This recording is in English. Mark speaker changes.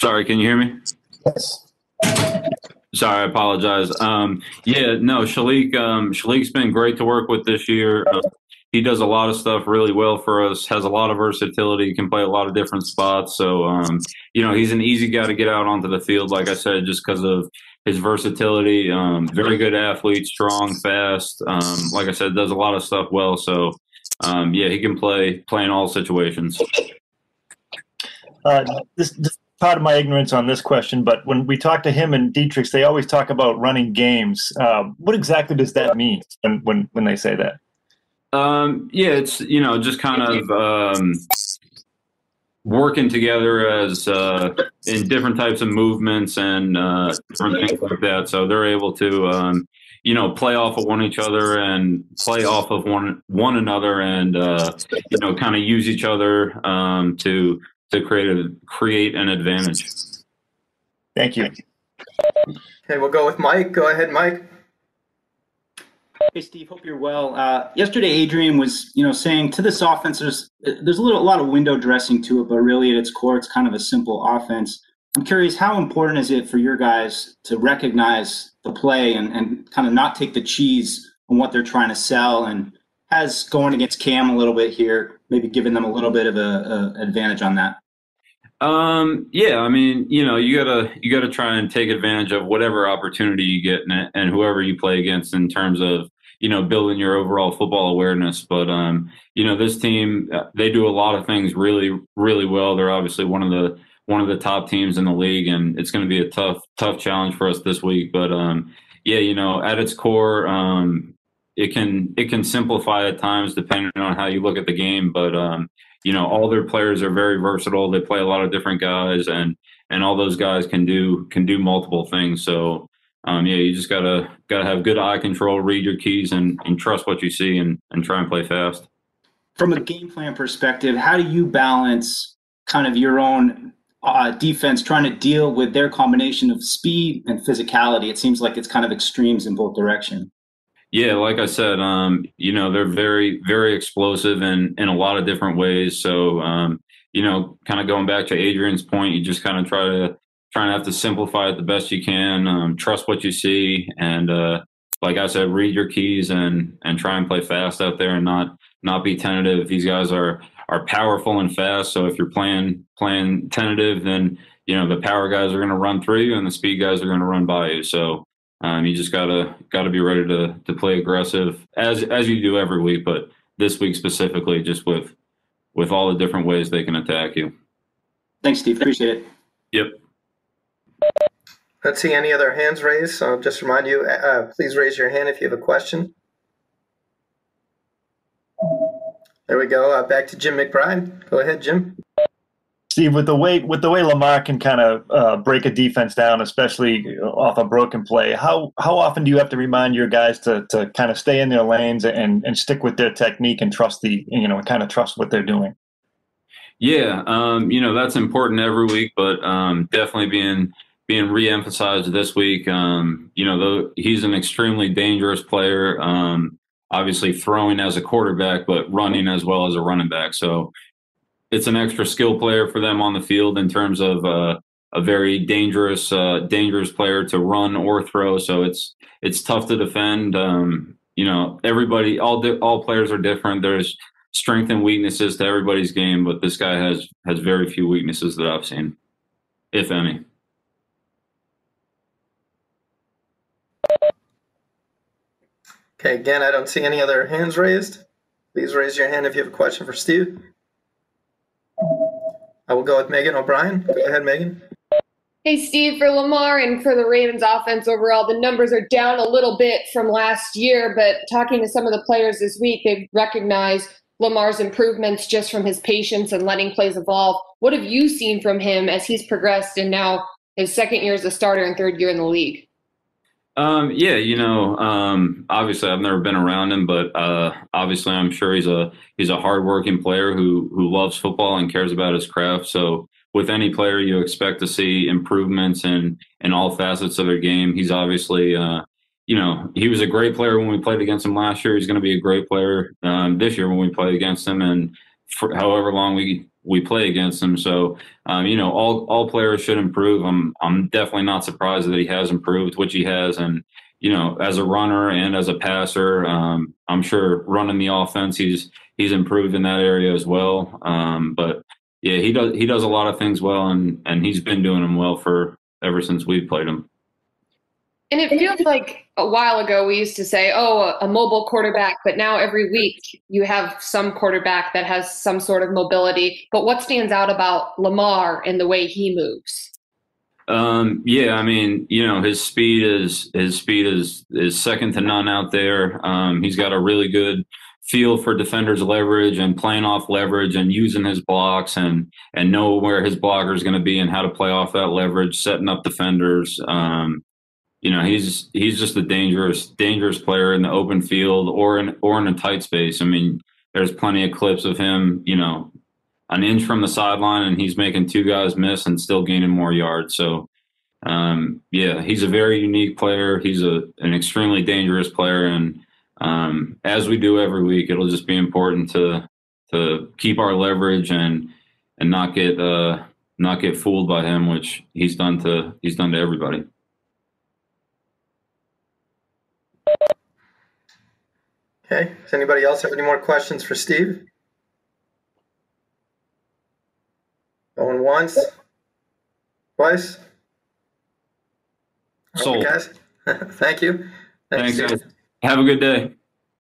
Speaker 1: Sorry, can you hear me?
Speaker 2: Yes.
Speaker 1: Sorry, I apologize. Um, yeah, no, Shilique. Um, Shilique's been great to work with this year. Uh, he does a lot of stuff really well for us. Has a lot of versatility. Can play a lot of different spots. So, um, you know, he's an easy guy to get out onto the field. Like I said, just because of his versatility. Um, very good athlete, strong, fast. Um, like I said, does a lot of stuff well. So, um, yeah, he can play play in all situations.
Speaker 2: Uh, this, this part of my ignorance on this question, but when we talk to him and Deatrich, they always talk about running games. Uh, what exactly does that mean when when, when they say that?
Speaker 1: Um, yeah, it's you know just kind of um, working together as uh, in different types of movements and uh, different things like that. So they're able to um, you know play off of one each other and play off of one one another and uh, you know kind of use each other um, to to create a create an advantage.
Speaker 2: Thank you.
Speaker 3: Okay, we'll go with Mike. Go ahead, Mike.
Speaker 4: Hey Steve, hope you're well. Uh, yesterday, Adrian was, you know, saying to this offense, there's there's a little a lot of window dressing to it, but really at its core, it's kind of a simple offense. I'm curious, how important is it for your guys to recognize the play and, and kind of not take the cheese on what they're trying to sell, and has going against Cam a little bit here, maybe giving them a little bit of a, a advantage on that.
Speaker 1: Um, yeah, I mean, you know, you gotta you gotta try and take advantage of whatever opportunity you get and, and whoever you play against in terms of you know building your overall football awareness. But um, you know, this team uh, they do a lot of things really really well. They're obviously one of the one of the top teams in the league, and it's going to be a tough tough challenge for us this week. But um, yeah, you know, at its core, um, it can it can simplify at times depending on how you look at the game. But um, you know, all their players are very versatile. They play a lot of different guys, and and all those guys can do can do multiple things. So um, yeah, you just gotta gotta have good eye control, read your keys, and and trust what you see, and and try and play fast.
Speaker 4: From a game plan perspective, how do you balance kind of your own uh, defense trying to deal with their combination of speed and physicality? It seems like it's kind of extremes in both directions.
Speaker 1: Yeah, like I said, um, you know, they're very, very explosive in, in a lot of different ways. So, um, you know, kind of going back to Adrian's point, you just kind of try to try and have to simplify it the best you can. Um, trust what you see, and uh, like I said, read your keys and and try and play fast out there and not not be tentative. These guys are are powerful and fast. So if you're playing playing tentative, then you know the power guys are going to run through you, and the speed guys are going to run by you. So um, you just gotta gotta be ready to to play aggressive as as you do every week, but this week specifically, just with with all the different ways they can attack you.
Speaker 4: Thanks, Steve. Appreciate it.
Speaker 1: Yep.
Speaker 3: Let's see any other hands raised. So just remind you, uh, please raise your hand if you have a question. There we go. Uh, back to Jim McBride. Go ahead, Jim.
Speaker 2: Steve, with the way with the way Lamar can kind of uh, break a defense down, especially off a broken play, how how often do you have to remind your guys to to kind of stay in their lanes and and stick with their technique and trust the you know kind of trust what they're doing?
Speaker 1: Yeah, um, you know that's important every week, but um, definitely being being reemphasized this week. Um, you know, though he's an extremely dangerous player. Um, obviously, throwing as a quarterback, but running as well as a running back. So it's an extra skill player for them on the field in terms of uh, a very dangerous uh, dangerous player to run or throw. So it's it's tough to defend. Um, you know, everybody all di- all players are different. There's strength and weaknesses to everybody's game, but this guy has has very few weaknesses that I've seen, if any.
Speaker 3: Okay, again, I don't see any other hands raised. Please raise your hand if you have a question for Steve. I will go with Megan O'Brien. Go ahead, Megan.
Speaker 5: Hey, Steve, for Lamar and for the Ravens offense overall, the numbers are down a little bit from last year, but talking to some of the players this week, they've recognized Lamar's improvements just from his patience and letting plays evolve. What have you seen from him as he's progressed and now his second year as a starter and third year in the league?
Speaker 1: Um, yeah, you know, um, obviously I've never been around him, but uh, obviously I'm sure he's a he's a hardworking player who who loves football and cares about his craft. So with any player, you expect to see improvements in in all facets of their game. He's obviously, uh, you know, he was a great player when we played against him last year. He's going to be a great player um, this year when we play against him, and for however long we we play against him. So, um, you know, all all players should improve. I'm I'm definitely not surprised that he has improved, which he has, and you know, as a runner and as a passer, um, I'm sure running the offense, he's he's improved in that area as well. Um, but yeah, he does he does a lot of things well, and and he's been doing them well for ever since we've played him.
Speaker 5: And it feels like a while ago we used to say, oh, a mobile quarterback, but now every week you have some quarterback that has some sort of mobility. But what stands out about Lamar and the way he moves?
Speaker 1: Um, yeah, I mean, you know, his speed is his speed is is second to none out there. Um, he's got a really good feel for defenders' leverage and playing off leverage and using his blocks and and know where his blocker is going to be and how to play off that leverage, setting up defenders. Um, you know, he's he's just a dangerous dangerous player in the open field or in or in a tight space. I mean, there's plenty of clips of him, you know, an inch from the sideline and he's making two guys miss and still gaining more yards. So, um, yeah, he's a very unique player. He's a an extremely dangerous player, and um, as we do every week, it'll just be important to to keep our leverage and and not get uh, not get fooled by him, which he's done to he's done to everybody.
Speaker 3: Okay. Does anybody else have any more questions for Steve? Going once, twice.
Speaker 1: Sold.
Speaker 3: Okay, guys. Thank you.
Speaker 1: Thanks, guys. Have a good day.